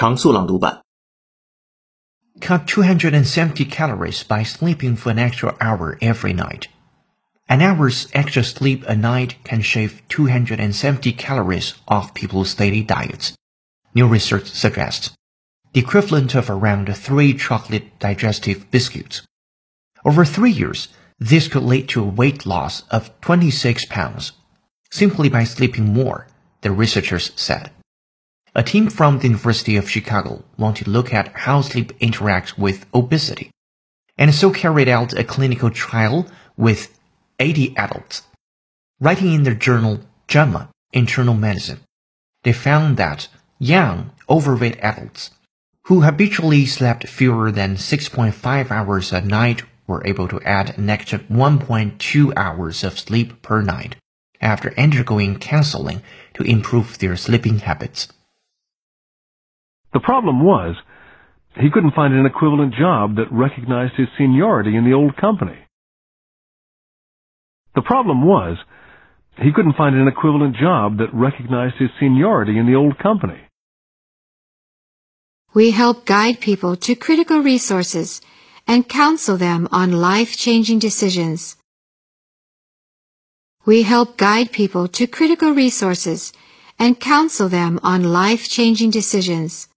常速朗读版。 Cut 270 calories by sleeping for an extra hour every night. An hour's extra sleep a night can shave 270 calories off people's daily diets. New research suggests the equivalent of around three chocolate digestive biscuits. Over three years, this could lead to a weight loss of 26 pounds simply by sleeping more, the researchers said. A team from the University of Chicago wanted to look at how sleep interacts with obesity, and so carried out a clinical trial with 80 adults. Writing in their journal JAMA Internal Medicine, they found that young, overweight adults who habitually slept fewer than 6.5 hours a night were able to add an extra 1.2 hours of sleep per night after undergoing counseling to improve their sleeping habits. The problem was, he couldn't find an equivalent job that recognized his seniority in the old company. The problem was, he couldn't find an equivalent job that recognized his seniority in the old company. We help guide people to critical resources and counsel them on life-changing decisions. We help guide people to critical resources and counsel them on life-changing decisions.